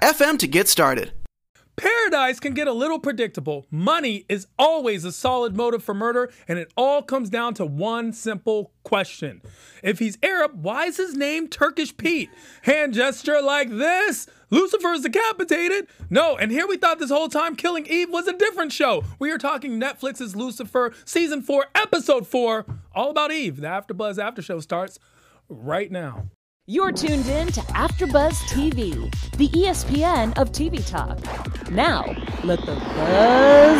FM to get started. Paradise can get a little predictable. Money is always a solid motive for murder, and it all comes down to one simple question. If he's Arab, why is his name Turkish Pete? Hand gesture like this. Lucifer is decapitated. No, and here we thought this whole time Killing Eve was a different show. We are talking Netflix's Lucifer, season four, episode four, all about Eve. The AfterBuzz After Show starts right now. You're tuned in to AfterBuzz TV, the ESPN of TV talk. Now, let the buzz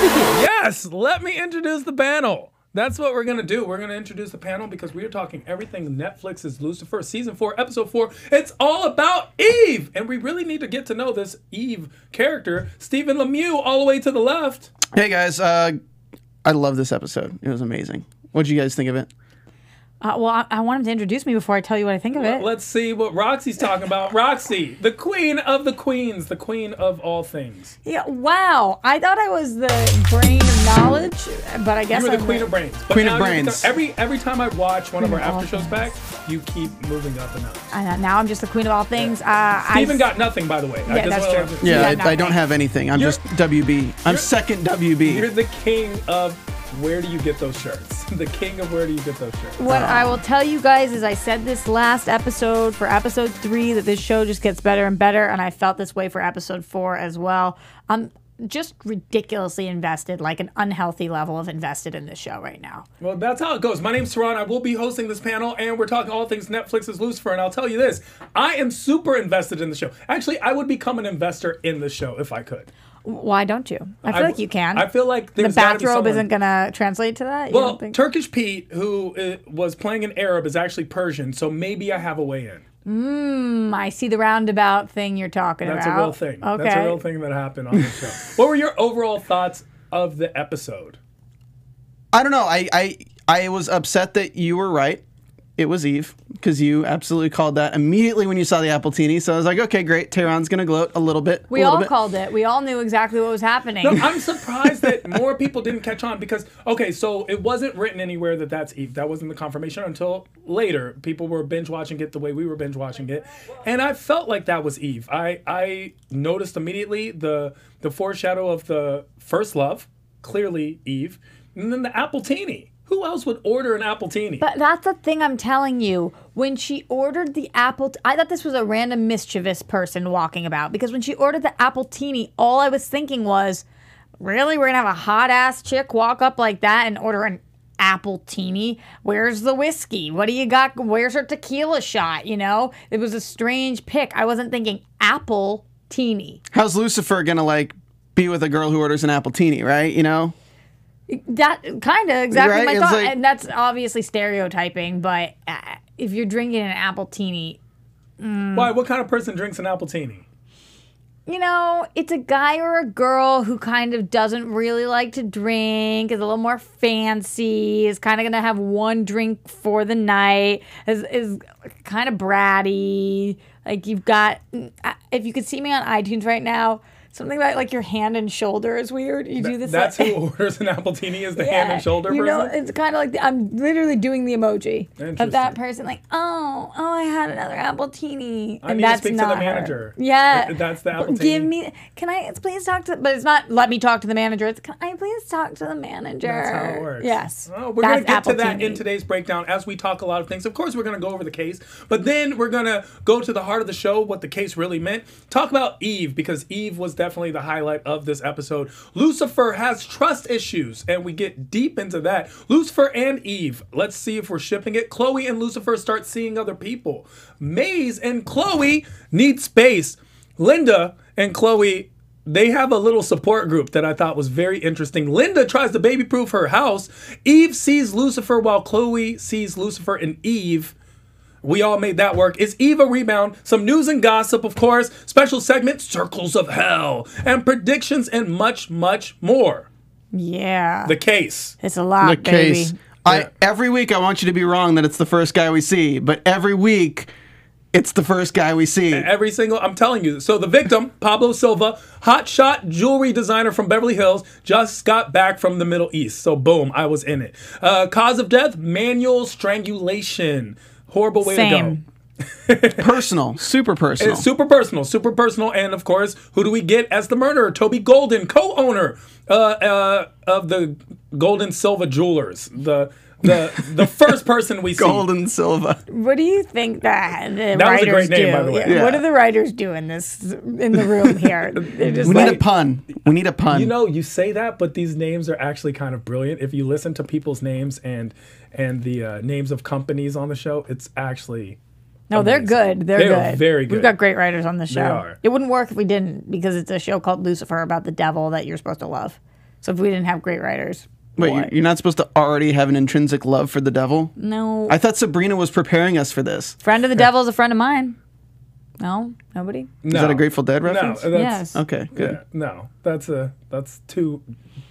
begin. Yes, let me introduce the panel. That's what we're gonna do. We're gonna introduce the panel because we are talking everything Netflix's Lucifer season four, episode four. It's all about Eve, and we really need to get to know this Eve character. Stephen Lemieux, all the way to the left. Hey guys, uh, I love this episode. It was amazing. What did you guys think of it? Uh, well, I, I, want him to introduce me before I tell you what I think of it. Let's see what Roxy's talking about. Roxy, the queen of the queens, the queen of all things. Yeah, wow. I thought I was the brain of knowledge, but I guess you were I'm the queen of brains. But queen of brains. Every every time I watch one of our after shows back, you keep moving up and up. Uh, now I'm just the queen of all things. Yeah. Uh, Stephen got nothing, by the way. Yeah, that's true. Just, yeah, I, I, don't have anything. I'm you're, just WB. I'm second WB. You're the king of where do you get those shirts? the king of where do you get those shirts? What. I will tell you guys is I said this last episode for episode three that this show just gets better and better, and I felt this way for episode four as well. I'm just ridiculously invested, like an unhealthy level of invested in this show right now. Well, that's how it goes. My name's Tehran. I will be hosting this panel, and we're talking all things Netflix's Lucifer. And I'll tell you this I am super invested in the show. Actually, I would become an investor in the show if I could. Why don't you? I feel I, like you can. I feel like the bathrobe isn't going to translate to that. well, Turkish Pete, who uh, was playing an Arab, is actually Persian, so maybe I have a way in. Mmm, I see the roundabout thing you're talking That's about. That's a real thing. Okay. That's a real thing that happened on the show. what were your overall thoughts of the episode? I don't know. I I I was upset that you were right it was Eve because you absolutely called that immediately when you saw the Appletini. So I was like, okay, great. Tehran's going to gloat a little bit. We all bit. called it. We all knew exactly what was happening. No, I'm surprised that more people didn't catch on because, okay, so it wasn't written anywhere that that's Eve. That wasn't the confirmation until later. People were binge watching it the way we were binge watching it. And I felt like that was Eve. I, I noticed immediately the, the foreshadow of the first love, clearly Eve, and then the Appletini who else would order an apple appletini? But that's the thing I'm telling you. When she ordered the apple, t- I thought this was a random mischievous person walking about because when she ordered the apple appletini, all I was thinking was, really, we're gonna have a hot ass chick walk up like that and order an apple appletini? Where's the whiskey? What do you got? Where's her tequila shot? You know, it was a strange pick. I wasn't thinking apple teeny. How's Lucifer gonna like be with a girl who orders an apple appletini? Right? You know. That kind of exactly right? my it's thought, like, and that's obviously stereotyping. But uh, if you're drinking an appletini, mm, why? What kind of person drinks an appletini? You know, it's a guy or a girl who kind of doesn't really like to drink, is a little more fancy, is kind of gonna have one drink for the night, is is kind of bratty. Like you've got, uh, if you could see me on iTunes right now, Something about like your hand and shoulder is weird. You do this. That's like, who orders an appletini is the yeah, hand and shoulder you person. know, it's kind of like the, I'm literally doing the emoji of that person, like, oh, oh, I had another appletini, I and need that's to speak not to the manager. Her. Yeah, that's the appletini. Give me. Can I please talk to? But it's not. Let me talk to the manager. It's can I please talk to the manager? That's how it works. Yes. Well, we're gonna get to that in today's breakdown as we talk a lot of things. Of course, we're gonna go over the case, but then we're gonna go to the heart of the show, what the case really meant. Talk about Eve because Eve was definitely the highlight of this episode. Lucifer has trust issues, and we get deep into that. Lucifer and Eve. Let's see if we're shipping it. Chloe and Lucifer start seeing other people. Maze and Chloe need space. Linda and Chloe they have a little support group that I thought was very interesting. Linda tries to baby proof her house. Eve sees Lucifer while Chloe sees Lucifer and Eve. We all made that work. Is Eva rebound? Some news and gossip, of course. Special segment, Circles of Hell, and predictions and much, much more. Yeah. The case. it's a lot, the baby. case. I every week I want you to be wrong that it's the first guy we see, but every week it's the first guy we see. Every single, I'm telling you. So the victim, Pablo Silva, hotshot jewelry designer from Beverly Hills, just got back from the Middle East. So boom, I was in it. Uh, cause of death, manual strangulation. Horrible way Same. to go. Personal, super personal. It's super personal, super personal, and of course, who do we get as the murderer? Toby Golden, co-owner uh, uh, of the Golden Silva Jewelers, the the the first person we see. Golden Silva. What do you think that the That was a writers great name, do? by the way. Yeah. What do the writers do in this in the room here? We like, need a pun. We need a pun. You know, you say that, but these names are actually kind of brilliant. If you listen to people's names and and the uh, names of companies on the show, it's actually no, they're good. They're They good. very good. We've got great writers on the show. are. It wouldn't work if we didn't because it's a show called Lucifer about the devil that you're supposed to love. So if we didn't have great writers, Wait, you- you're not supposed to already have an intrinsic love for the devil? no. I thought Sabrina was preparing us for this. friend of the devil is a friend of mine. No, nobody. no. Is that a Grateful Dead No, reference? that's, yes. Okay, good. Yeah, no, that's a that's too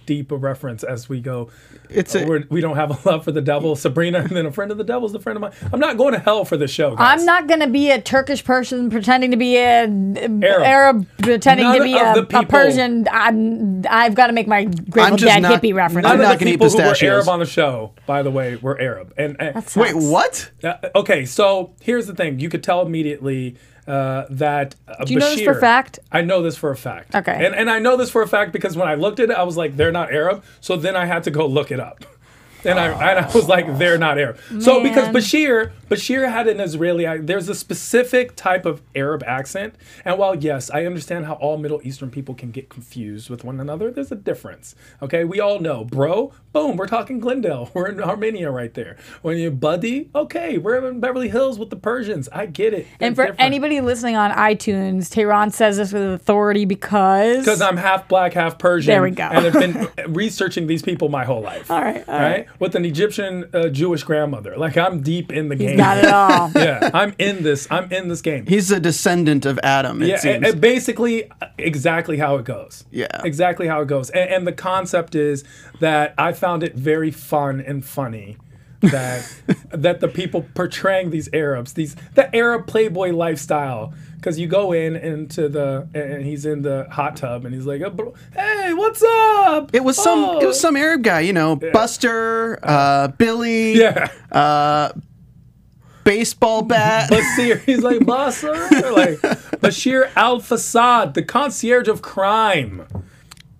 deep a reference as we go. It's a- We're, we don't have a love for the devil, Sabrina, and then a friend of the devil is a friend of mine. I'm not going to hell for this show. Guys. I'm not going to be a Turkish person pretending to be a Arab, Arab. pretending None to be a, the a Persian. I'm, I've got to make my Grateful Dead not- hippie reference. None I'm of not the gonna eat people who were. Arab on the show, by the way, were Arab. And, and That Wait, what? Uh, okay, so here's the thing: you could tell immediately uh, that. Uh, Do you know this for Bashir- fact? I know this for a fact. Okay. and and I know this for a fact because when I looked at it, I was like, they're not Arab. So then I had to go look it up. And I, and I was like, they're not Arab. So because Bashir, Bashir had an Israeli, there's a specific type of Arab accent. And while yes, I understand how all Middle Eastern people can get confused with one another, there's a difference. Okay, we all know, bro. Boom, we're talking Glendale. We're in Armenia right there. When you buddy, okay, we're in Beverly Hills with the Persians. I get it. And for anybody listening on iTunes, Tehran says this with authority because. because I'm half black, half Persian. There we go. And I've been researching these people my whole life. All right, all right. right. With an Egyptian uh, Jewish grandmother. Like I'm deep in the game. Not at all. yeah, I'm in this. I'm in this game. He's a descendant of Adam, it yeah, seems. and- and basically uh, exactly how it goes. Yeah. exactly how it goes. And, and the concept is that I found it very fun and funny that that the people portraying these Arabs, these the Arab playboy lifestyle. Because you go in into the and he's in the hot tub and he's like, "Oh, "Hey, what's up?" it was some it was Oh. some Arab guy, you know, Buster, uh, Billy, Yeah. baseball bat. Bashir, he's like Basir, like Bashir Al Fasad, the concierge of crime.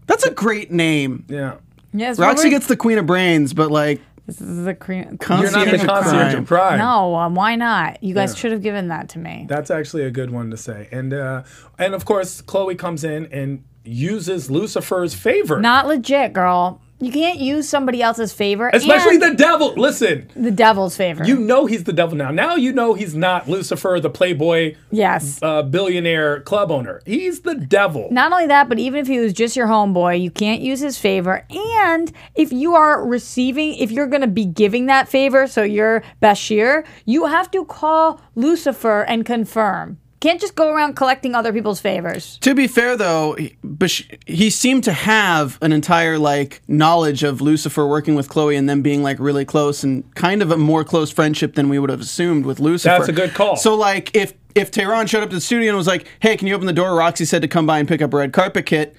That's a great name. Yeah, Yes, Roxy Robert, gets the Queen of Brains, but like This is a cre- you're not the Concierge of concierge crime. of crime. No, um, why not? You guys Yeah. should have given that to me. That's actually a good one to say. And uh, and of course, Chloe comes in and uses Lucifer's favor. Not legit, girl. You can't use somebody else's favor, Especially the devil. Listen, the devil's favor. you know he's the devil now. Now you know he's not Lucifer, the playboy yes. uh, billionaire club owner. He's the devil. Not only that, but even if he was just your homeboy, you can't use his favor. And if you are receiving, if you're going to be giving that favor, so you're Bashir, you have to call Lucifer and confirm. Can't just go around collecting other people's favors. To be fair, though, he, Bash- he seemed to have an entire like knowledge of Lucifer working with Chloe and them being like really close and kind of a more close friendship than we would have assumed with Lucifer. That's a good call. So like if if Tehran showed up to the studio and was like, "Hey, can you open the door?" Roxy said to come by and pick up a red carpet kit.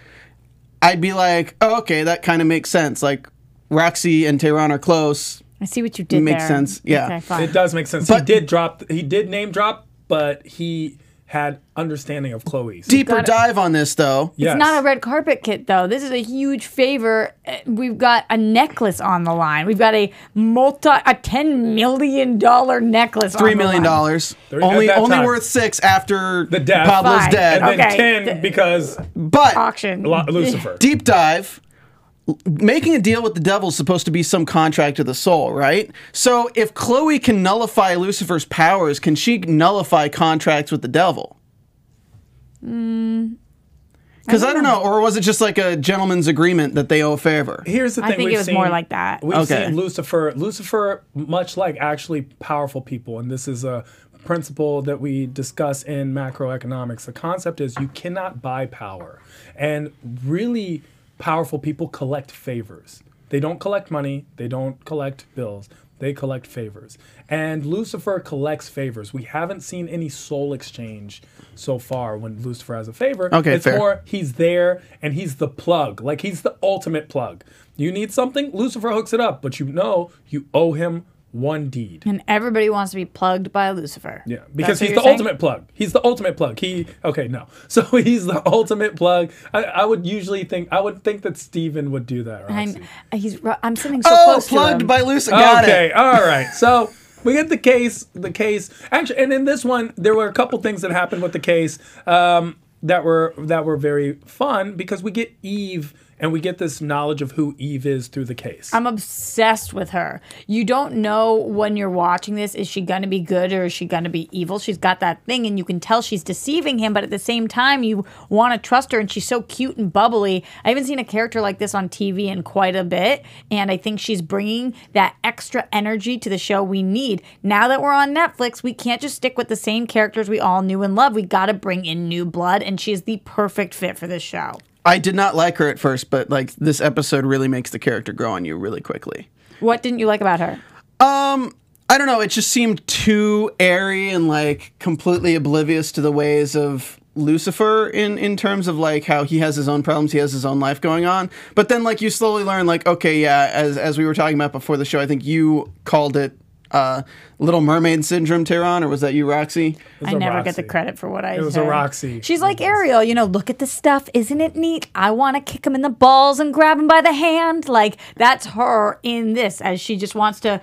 I'd be like, "Oh, okay, that kind of makes sense." Like Roxy and Tehran are close. I see what you did It Makes there. sense, yeah. Okay. It does make sense. he did drop. He did name drop, but he had understanding of Chloe's. Deeper gotta- dive on this though. Yes. It's not a red carpet kit, though. This is a huge favor. We've got a necklace on the line. We've got a multi, a ten million dollar necklace. Three on the million line. dollars. Three- Only only time. worth six after The death. Pablo's Fine. dead. and then Okay. ten because but Auction. Lucifer. deep dive making a deal with the devil is supposed to be some contract of the soul right so if chloe can nullify lucifer's powers can she nullify contracts with the devil mm, Because I don't know, or was it just like a gentleman's agreement that they owe a favor? Here's the I thing. think we've it was seen, more like that. We've Okay. seen Lucifer. Lucifer, much like actually powerful people, and this is a principle that we discuss in macroeconomics. The concept is you cannot buy power, and really powerful people collect favors. They don't collect money. They don't collect bills. They collect favors. And Lucifer collects favors. We haven't seen any soul exchange so far when Lucifer has a favor. Okay, it's fair. more he's there and he's the plug. Like he's the ultimate plug. You need something, Lucifer hooks it up, but you know you owe him one deed. And everybody wants to be plugged by Lucifer. Yeah, because he's the saying? ultimate plug. He's the ultimate plug. He okay, no. So he's the ultimate plug. I, I would usually think I would think that Stephen would do that. Right? I'm, he's, I'm sitting so Oh, close to plugged him. by Lucifer. Got okay, it. all right. So we get the case. The case actually, and in this one, there were a couple things that happened with the case um, that were that were very fun because we get Eve and we get this knowledge of who Eve is through the case. I'm obsessed with her. You don't know when you're watching this, is she going to be good or is she going to be evil? She's got that thing, and you can tell she's deceiving him, but at the same time, you want to trust her, and she's so cute and bubbly. I haven't seen a character like this on TV in quite a bit, and I think she's bringing that extra energy to the show we need. Now that we're on Netflix, we can't just stick with the same characters we all knew and loved. We got to bring in new blood, and she's the perfect fit for this show. I did not like her at first, but like this episode really makes the character grow on you really quickly. What didn't you like about her? Um, I don't know. It just seemed too airy and like completely oblivious to the ways of Lucifer in in terms of like how he has his own problems, he has his own life going on. But then like you slowly learn like okay, yeah, as as we were talking about before the show, I think you called it uh Little Mermaid syndrome, Tehran, or was that you, Roxy? I I a never get the credit for what I It was say. a Roxy. She's like Ariel, you know, look at the stuff. Isn't it neat? I want to kick him in the balls and grab him by the hand. Like, that's her in this, as she just wants to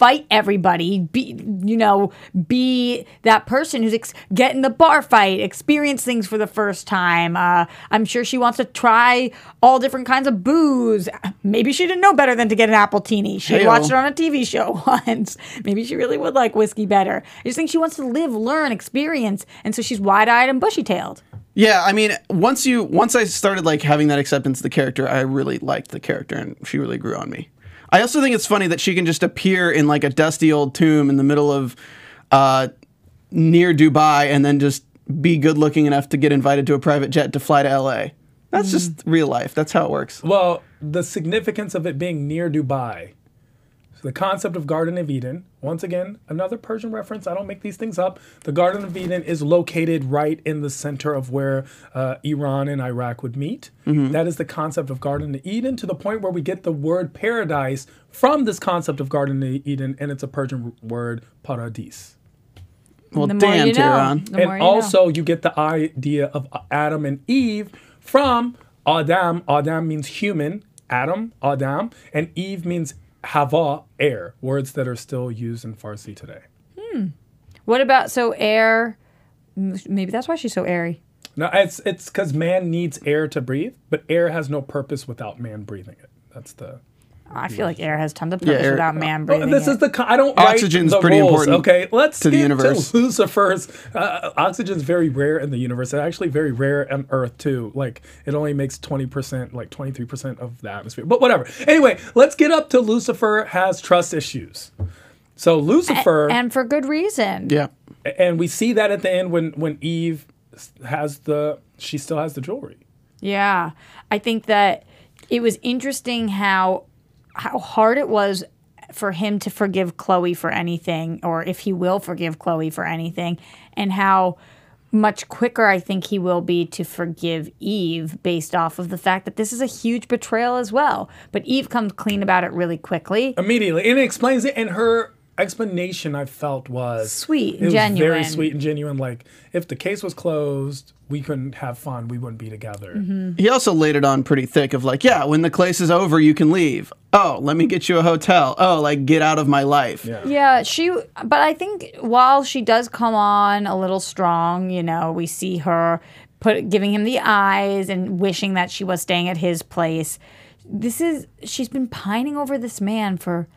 fight everybody, be, you know, be that person who's ex- get in the bar fight, experience things for the first time. Uh, I'm sure she wants to try all different kinds of booze. Maybe she didn't know better than to get an appletini. She Heyo. watched it on a TV show once. Maybe she really would like whiskey better. I just think she wants to live, learn, experience, and so she's wide-eyed and bushy-tailed. Yeah, I mean, once you once I started like having that acceptance of the character, I really liked the character and she really grew on me. I also think it's funny that she can just appear in like a dusty old tomb in the middle of uh near Dubai and then just be good looking enough to get invited to a private jet to fly to LA. That's just real life. That's how it works. Well, the significance of it being near Dubai. So the concept of Garden of Eden, once again, another Persian reference. I don't make these things up. The Garden of Eden is located right in the center of where uh, Iran and Iraq would meet. That is the concept of Garden of Eden to the point where we get the word paradise from this concept of Garden of Eden, and it's a Persian word, paradis. Well, the damn, you know. Tehran. And you know. also, you get the idea of Adam and Eve from Adam. Adam means human, Adam, Adam, and Eve means hava, air, words that are still used in Farsi today. Hmm. What about so air? Maybe that's why she's so airy. No, it's it's because man needs air to breathe, but air has no purpose without man breathing it. That's the. I feel like air has tons of purpose air- without man Well, breathing. this it. is the co- I don't write Oxygen's the pretty rules, important Okay, let's to the get universe. To Lucifer's uh, oxygen's very rare in the universe. It's actually very rare on Earth too. Like it only makes twenty percent, like twenty three percent of the atmosphere. But whatever. Anyway, let's get up to Lucifer has trust issues. So Lucifer, and for good reason. Yeah. and we see that at the end when when Eve has the she still has the jewelry. Yeah. I think that it was interesting how how hard it was for him to forgive Chloe for anything or if he will forgive Chloe for anything and how much quicker I think he will be to forgive Eve based off of the fact that this is a huge betrayal as well. But Eve comes clean about it really quickly. immediately and it explains it and her explanation i felt was Sweet and it was very sweet and genuine like if the case was closed we couldn't have fun we wouldn't be together Mm-hmm. He also laid it on pretty thick of like, yeah, when the case is over, you can leave. Oh, let me get you a hotel. Oh, like get out of my life. yeah Yeah, she. But I think while she does come on a little strong, you know, we see her put giving him the eyes and wishing that she was staying at his place. This is she's been pining over this man for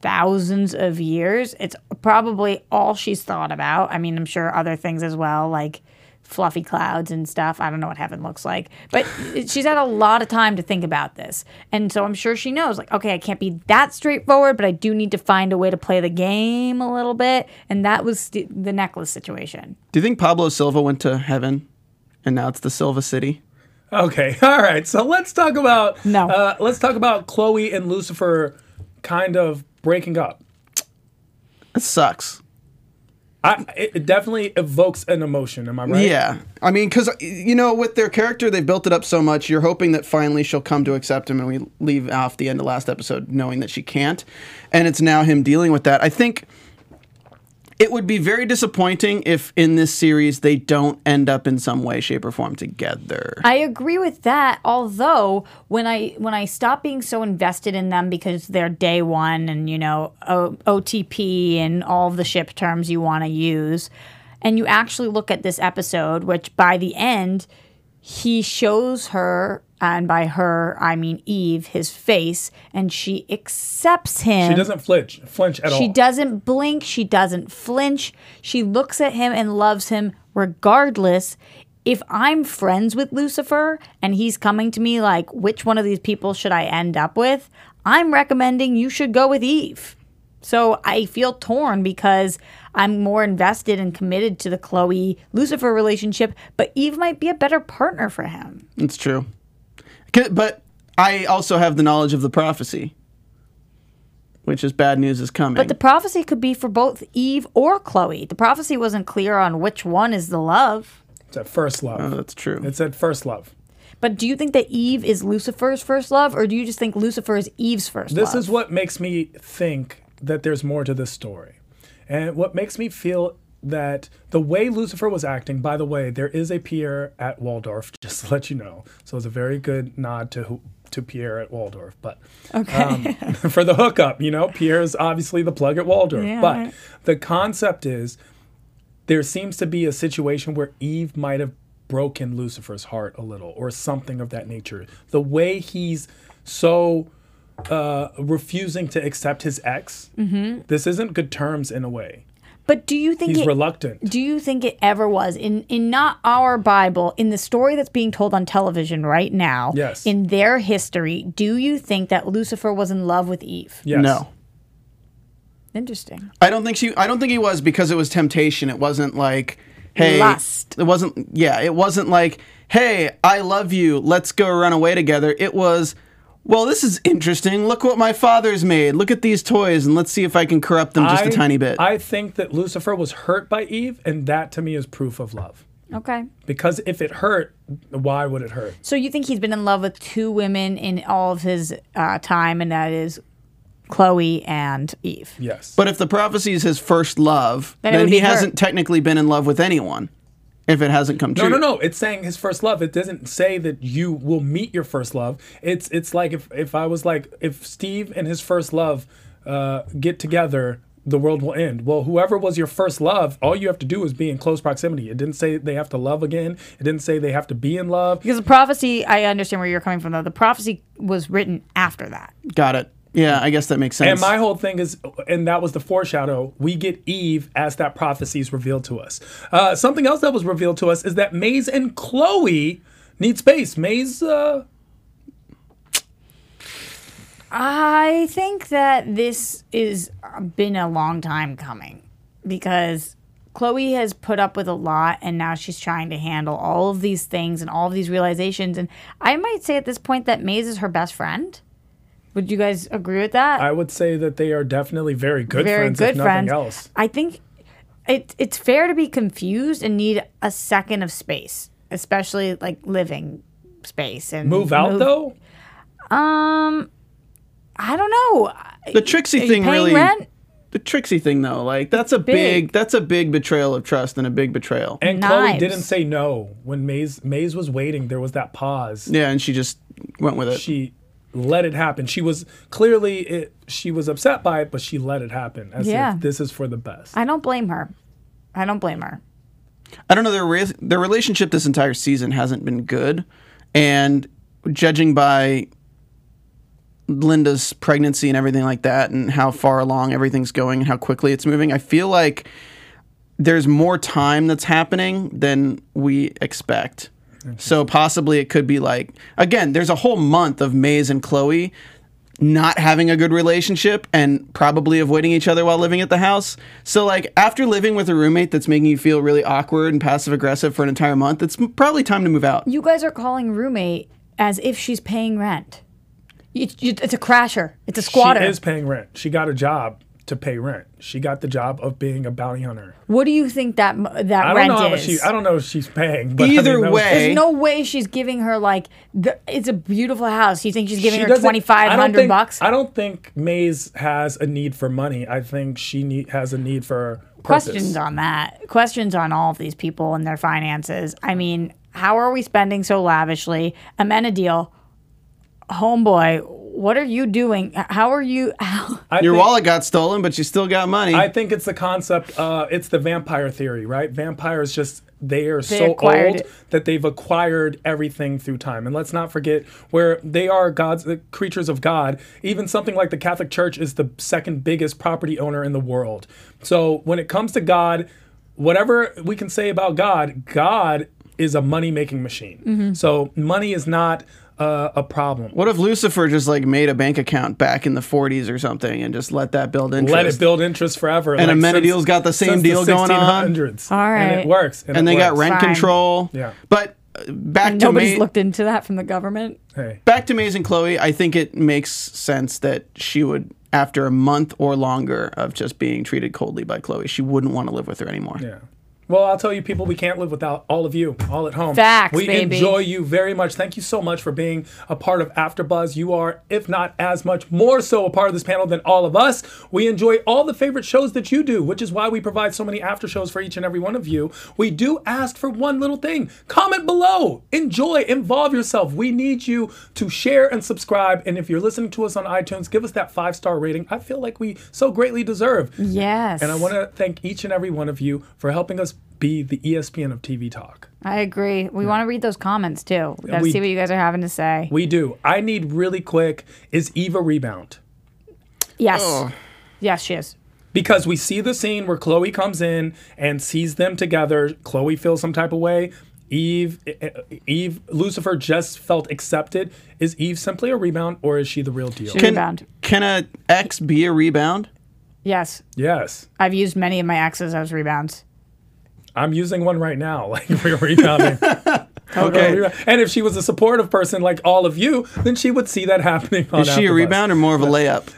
thousands of years. It's probably all she's thought about. I mean, I'm sure other things as well, like fluffy clouds and stuff. I don't know what heaven looks like, but she's had a lot of time to think about this, and so I'm sure she knows. Like, okay, I can't be that straightforward, but I do need to find a way to play the game a little bit, and that was the, the necklace situation. Do you think Pablo Silva went to heaven, and now it's the Silva City? Okay, all right. So let's talk about No. Uh, let's talk about Chloe and Lucifer kind of breaking up. It sucks. I, it it definitely evokes an emotion. Am I right? Yeah, I mean, because you know, with their character, they've built it up so much. You're hoping that finally she'll come to accept him, and we leave off the end of last episode knowing that she can't, and it's now him dealing with that. I think it would be very disappointing if in this series they don't end up in some way, shape, or form together. I agree with that. Although when I when I stop being so invested in them because they're day one and you know o- OTP and all the ship terms you want to use, and you actually look at this episode, which by the end he shows her, and by her I mean Eve, his face, and she accepts him. She doesn't flinch, flinch at all. She doesn't blink. She doesn't flinch. She looks at him and loves him regardless. If I'm friends with Lucifer and he's coming to me like, which one of these people should I end up with? I'm recommending you should go with Eve. So I feel torn because I'm more invested and committed to the Chloe Lucifer relationship, but Eve might be a better partner for him. It's true, 'Kay, but I also have the knowledge of the prophecy, which is bad news is coming. But the prophecy could be for both Eve or Chloe. The prophecy wasn't clear on which one is the love. It's at first love. oh, that's true. it's at first love. But do you think that Eve is Lucifer's first love, or do you just think Lucifer is Eve's first This love? is what makes me think that there's more to this story. And what makes me feel that the way Lucifer was acting, by the way, there is a Pierre at Waldorf, just to let you know. So it's a very good nod to who, to Pierre at Waldorf. But um, for the hookup, you know, Pierre is obviously the plug at Waldorf. Yeah, but the concept is there seems to be a situation where Eve might have broken Lucifer's heart a little or something of that nature. The way he's so uh, refusing to accept his ex, this isn't good terms in a way. But do you think He's it, reluctant. do you think it ever was in in not our Bible in the story that's being told on television right now? Yes. In their history, do you think that Lucifer was in love with Eve? Yes. No. Interesting. I don't think she. I don't think he was because it was temptation. It wasn't like, hey, Lust. It wasn't. Yeah, it wasn't like, hey, I love you. Let's go run away together. It was, well, this is interesting. Look what my father's made. Look at these toys, and let's see if I can corrupt them just a I- tiny bit. I think that Lucifer was hurt by Eve, and that to me is proof of love. Okay. Because if it hurt, why would it hurt? So you think he's been in love with two women in all of his uh, time, and that is Chloe and Eve. Yes. but if the prophecy is his first love, Then then, he hasn't technically been in love with anyone. If it hasn't come true. No, no, no. It's saying his first love. It doesn't say that you will meet your first love. It's it's like if if I was like if Steve and his first love uh, get together, the world will end. Well, whoever was your first love, all you have to do is be in close proximity. It didn't say they have to love again. It didn't say they have to be in love. Because the prophecy, I understand where you're coming from, though. The prophecy was written after that. Got it. Yeah, I guess that makes sense. And my whole thing is, and that was the foreshadow. We get Eve as that prophecy is revealed to us. Uh, something else that was revealed to us is that Maze and Chloe need space. Maze, uh, I think that this is uh, been a long time coming because Chloe has put up with a lot and now she's trying to handle all of these things and all of these realizations. And I might say at this point that Maze is her best friend. Would you guys agree with that? I would say that they are definitely very good Very friends, good if nothing friends. else. I think it, it's fair to be confused and need a second of space, especially like living space and Move out though. Um, I don't know. the Trixie Are thing paying really. rent? The Trixie thing, though, like that's a big. big. That's a big betrayal of trust and a big betrayal. And Chloe didn't say no when Maze Maze was waiting. There was that pause. yeah, and she just went with it. She let it happen. She was clearly it, she was upset by it, but she let it happen as Yeah. if this is for the best. I don't blame her. I don't blame her. I don't know their re- their relationship this entire season hasn't been good, and judging by Linda's pregnancy and everything like that, and how far along everything's going and how quickly it's moving, I feel like there's more time that's happening than we expect. So possibly it could be like again, there's a whole month of Maze and Chloe not having a good relationship and probably avoiding each other while living at the house. So like after living with a roommate that's making you feel really awkward and passive aggressive for an entire month, it's probably time to move out. You guys are calling roommate as if she's paying rent. It's, it's a crasher. It's a squatter. She is paying rent. She got a job to pay rent. She got the job of being a bounty hunter. what do you think that m- that I don't rent know how is? she. I don't know if she's paying. But I Either mean, way- There's no way she's giving her like the, it's a beautiful house. You think she's giving She her doesn't- twenty five I don't think- bucks? I don't think Maze has a need for money. I think she need, has a need for purpose. Questions on that. Questions on all of these people and their finances. I mean, how are we spending so lavishly? Amenadiel, homeboy, what are you doing? How are you? How, Your think- wallet got stolen, but you still got money. I think it's the concept. Uh, it's the vampire theory, right? Vampires just they are They so old it. that they've acquired everything through time. And let's not forget where they are gods, the creatures of God. Even something like the Catholic Church is the second biggest property owner in the world. So when it comes to God, whatever we can say about God, God is a money making machine. Mm-hmm. So money is not uh, a problem. what if Lucifer just like made a bank account back in the 40s or something and just let that build interest? Let it build interest forever. And Amenadiel's since- got the same since deal going on. 1600s. All And it works. And, and it they got rent Fine. control. Yeah. But uh, back to nobody's Ma- looked into that from the government. Hey. back to Maze and Chloe. I think it makes sense that she would, after a month or longer of just being treated coldly by Chloe, she wouldn't want to live with her anymore. Yeah. Well, I'll tell you, people, we can't live without all of you, all at home. Facts, we baby. enjoy you very much. Thank you so much for being a part of AfterBuzz. You are, if not as much, more so a part of this panel than all of us. We enjoy all the favorite shows that you do, which is why we provide so many after shows for each and every one of you. We do ask for one little thing: comment below, enjoy, involve yourself. We need you to share and subscribe. And if you're listening to us on iTunes, give us that five star rating. I feel like we so greatly deserve. Yes. And I want to thank each and every one of you for helping us be the ESPN of TV talk. I agree. We want to read those comments too. We got to We- see what you guys are having to say. We do. I need really quick is Eva rebound? Yes. Oh. Yes, she is. Because we see the scene where Chloe comes in and sees them together. Chloe feels some type of way. Eve, Eve, Lucifer just felt accepted. Is Eve simply a rebound or is she the real deal? She- Can, Rebound. can a X be a rebound? Yes. yes. I've used many of my exes as rebounds. I'm using one right now, like we're rebounding. Okay. And if she was a supportive person like all of you, then she would see that happening on Is she a rebound or more of a layup?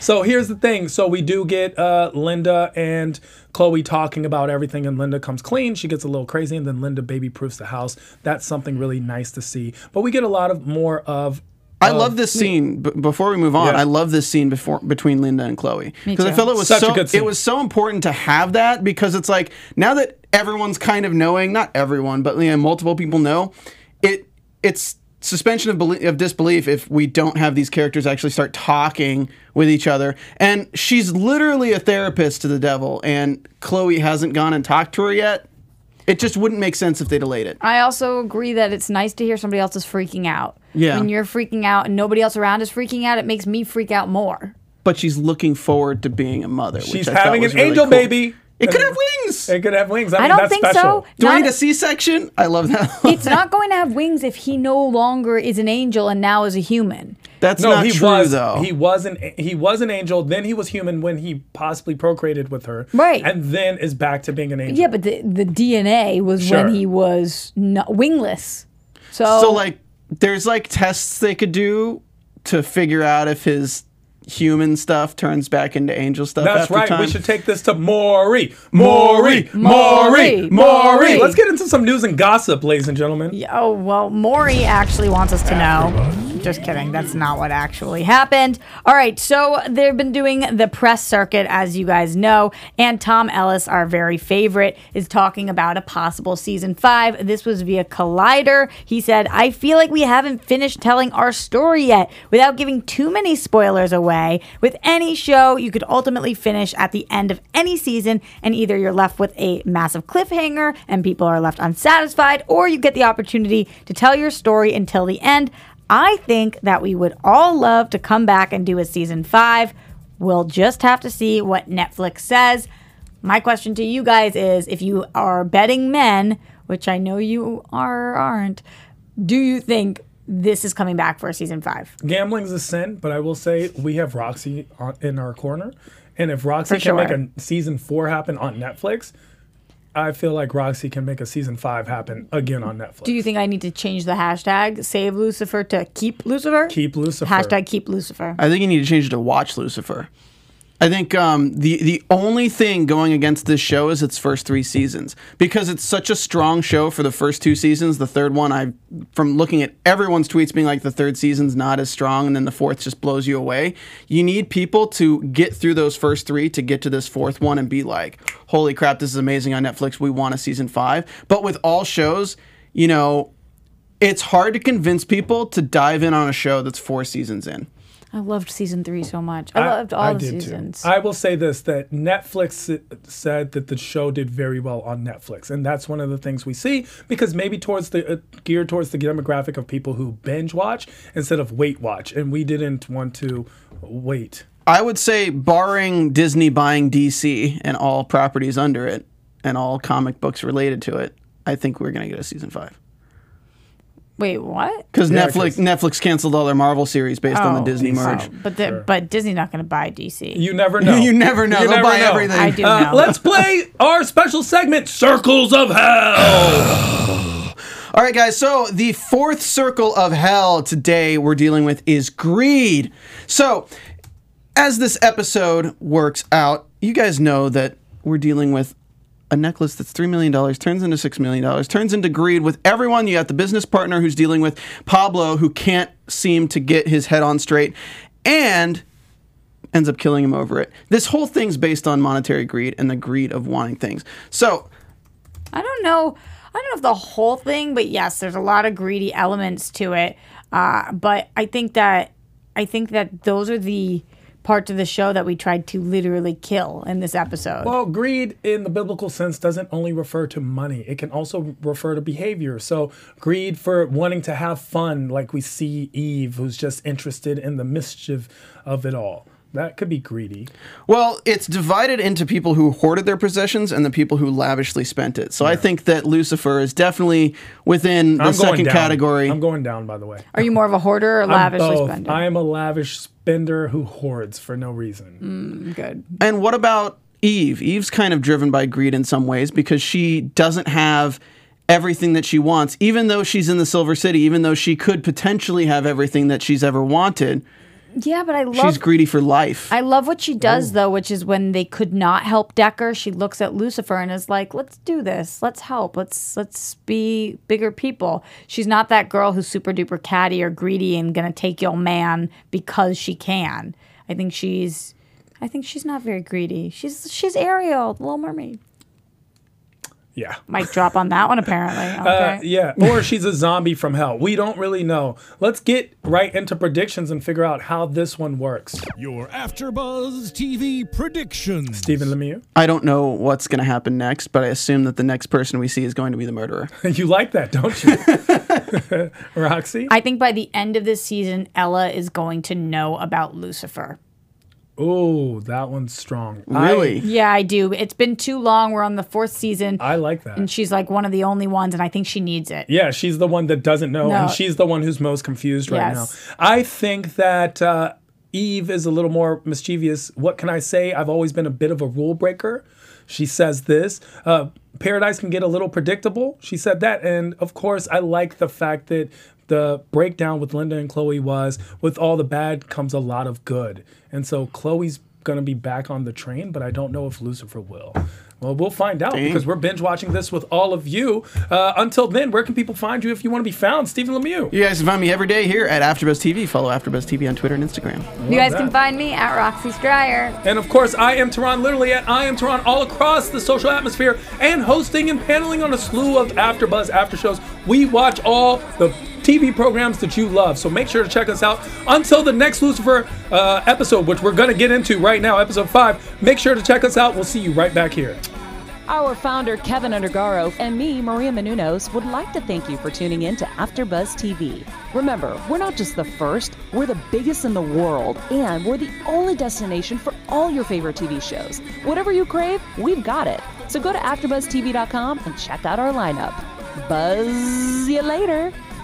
So here's the thing. So we do get uh, Linda and Chloe talking about everything, and Linda comes clean. She gets a little crazy, and then Linda baby proofs the house. That's something really nice to see. But we get a lot of more of. I love this scene. B- before we move on, Yeah. I love this scene before between Linda and Chloe because I too. felt it was Such so it was so important to have that because it's like now that everyone's kind of knowing, not everyone, but you know, multiple people know it. It's suspension of belie- of disbelief if we don't have these characters actually start talking with each other. And she's literally a therapist to the devil, and Chloe hasn't gone and talked to her yet. It just wouldn't make sense if they delayed it. I also agree that it's nice to hear somebody else is freaking out. Yeah. When you're freaking out and nobody else around is freaking out, it makes me freak out more. But she's looking forward to being a mother. which She's I thought having was an really angel cool. baby. It could have wings. It could have wings. I, I mean, don't that's think special. so. Do I need a C-section? I love that. it's not going to have wings if he no longer is an angel and now is a human. That's No, not he true was though. he was an he was an angel. Then he was human when he possibly procreated with her. Right. And then is back to being an angel. Yeah, but the, the DNA was Sure. when he was not, wingless. So, so like, there's like tests they could do to figure out if his human stuff turns back into angel stuff. That's after right. Time. We should take this to Maury. Maury. Maury. Maury. Maury. Maury. Let's get into some news and gossip, ladies and gentlemen. Oh, well, Maury actually wants us to know. Just kidding. That's not what actually happened. All right. So they've been doing the press circuit, as you guys know. And Tom Ellis, our very favorite, is talking about a possible season five. This was via Collider. He said, I feel like we haven't finished telling our story yet without giving too many spoilers away. With any show, you could ultimately finish at the end of any season, and either you're left with a massive cliffhanger and people are left unsatisfied, or you get the opportunity to tell your story until the end. I think that we would all love to come back and do a season five. We'll just have to see what Netflix says. My question to you guys is if you are betting men, which I know you are aren't, do you think this is coming back for season five? Gambling's a sin, but I will say we have Roxy on, in our corner. And if Roxy For can make a season four happen on Netflix, I feel like Roxy can make a season five happen again on Netflix. Do you think I need to change the hashtag save Lucifer to keep Lucifer? keep Lucifer? Hashtag keep Lucifer. I think you need to change it to watch Lucifer. I think um, the the only thing going against this show is its first three seasons because it's such a strong show for the first two seasons. The third one, I from looking at everyone's tweets being like the third season's not as strong, and then the fourth just blows you away. You need people to get through those first three to get to this fourth one and be like, "Holy crap, this is amazing on Netflix! We want a season five. But with all shows, you know, it's hard to convince people to dive in on a show that's four seasons in. I loved season three so much. I, loved all I the did too. seasons. I will say this: that Netflix said that the show did very well on Netflix, and that's one of the things we see because maybe towards the uh, geared towards the demographic of people who binge watch instead of wait watch, and we didn't want to wait. I would say, barring Disney buying DC and all properties under it and all comic books related to it, I think we're going to get a season five. Wait, what? Because Yeah, Netflix 'cause- Netflix canceled all their Marvel series based on the Oh, Disney DC. merge. But the, but Disney's not going to buy DC. You never know. You never know. They'll buy everything. I do Uh, know. let's play our special segment, Circles of Hell. All right, guys. So the fourth circle of hell today we're dealing with is greed. So, as this episode works out, you guys know that we're dealing with a necklace that's $3 million turns into $6 million, turns into greed with everyone. You got the business partner who's dealing with Pablo, who can't seem to get his head on straight, and ends up killing him over it. This whole thing's based on monetary greed and the greed of wanting things. So, I don't know. I don't know if the whole thing, but yes, there's a lot of greedy elements to it. Uh, but I think that I think that those are the parts of the show that we tried to literally kill in this episode. Well, greed in the biblical sense doesn't only refer to money, it can also refer to behavior. So, greed for wanting to have fun, like we see Eve, who's just interested in the mischief of it all. That could be greedy. Well, it's divided into people who hoarded their possessions and the people who lavishly spent it. So I think that Lucifer is definitely within the I'm second down. category. I'm going down, by the way. are you more of a hoarder or I'm lavishly both. spender? I am a lavish spender who hoards for no reason. Mm, good. and what about Eve? Eve's kind of driven by greed in some ways because she doesn't have everything that she wants, even though she's in the Silver City, even though she could potentially have everything that she's ever wanted. Yeah, but I love She's greedy for life. I love what she does oh. though, which is when they could not help Decker, she looks at Lucifer and is like, "Let's do this. Let's help. Let's let's be bigger people." She's not that girl who's super duper catty or greedy and gonna take your man because she can. I think she's, I think she's not very greedy. She's she's Ariel, the Little Mermaid. Yeah. Mic drop on that one apparently. Okay. Uh, yeah, or she's a zombie from hell. We don't really know. Let's get right into predictions and figure out how this one works. Your AfterBuzz TV predictions. Stephen Lemieux, I don't know what's going to happen next, but I assume that the next person we see is going to be the murderer. you like that, don't you? Roxy? I think by the end of this season, Ella is going to know about Lucifer. Oh, that one's strong. Really? Yeah, I do. It's been too long. We're on the fourth season. I, I like that. and she's like one of the only ones, and I think she needs it. Yeah, she's the one that doesn't know, No. and she's the one who's most confused right Yes. now. I think that uh, Eve is a little more mischievous. What can I say? I've always been a bit of a rule breaker. She says this. Uh, Paradise can get a little predictable. She said that. And of course, I like the fact that the breakdown with Linda and Chloe was with all the bad comes a lot of good. And so Chloe's going to be back on the train, but I don't know if Lucifer will. Well, we'll find out because we're binge watching this with all of you. Uh, until then, where can people find you if you want to be found? Stephen Lemieux. You guys can find me every day here at AfterBuzz TV. Follow AfterBuzz TV on Twitter and Instagram. You guys that. can find me at Roxy Striar. And of course, I am Tehran, literally at I am Tehran all across the social atmosphere and hosting and paneling on a slew of AfterBuzz after shows. We watch all the TV programs that you love, so make sure to check us out. Until the next Lucifer uh, episode, which we're going to get into right now, episode five, make sure to check us out. We'll see you right back here. Our founder, Keven Undergaro, and me, Maria Menounos, would like to thank you for tuning in to AfterBuzz TV. Remember, we're not just the first, we're the biggest in the world, and we're the only destination for all your favorite TV shows. Whatever you crave, we've got it. So go to AfterBuzzTV.com and check out our lineup. Buzz you later.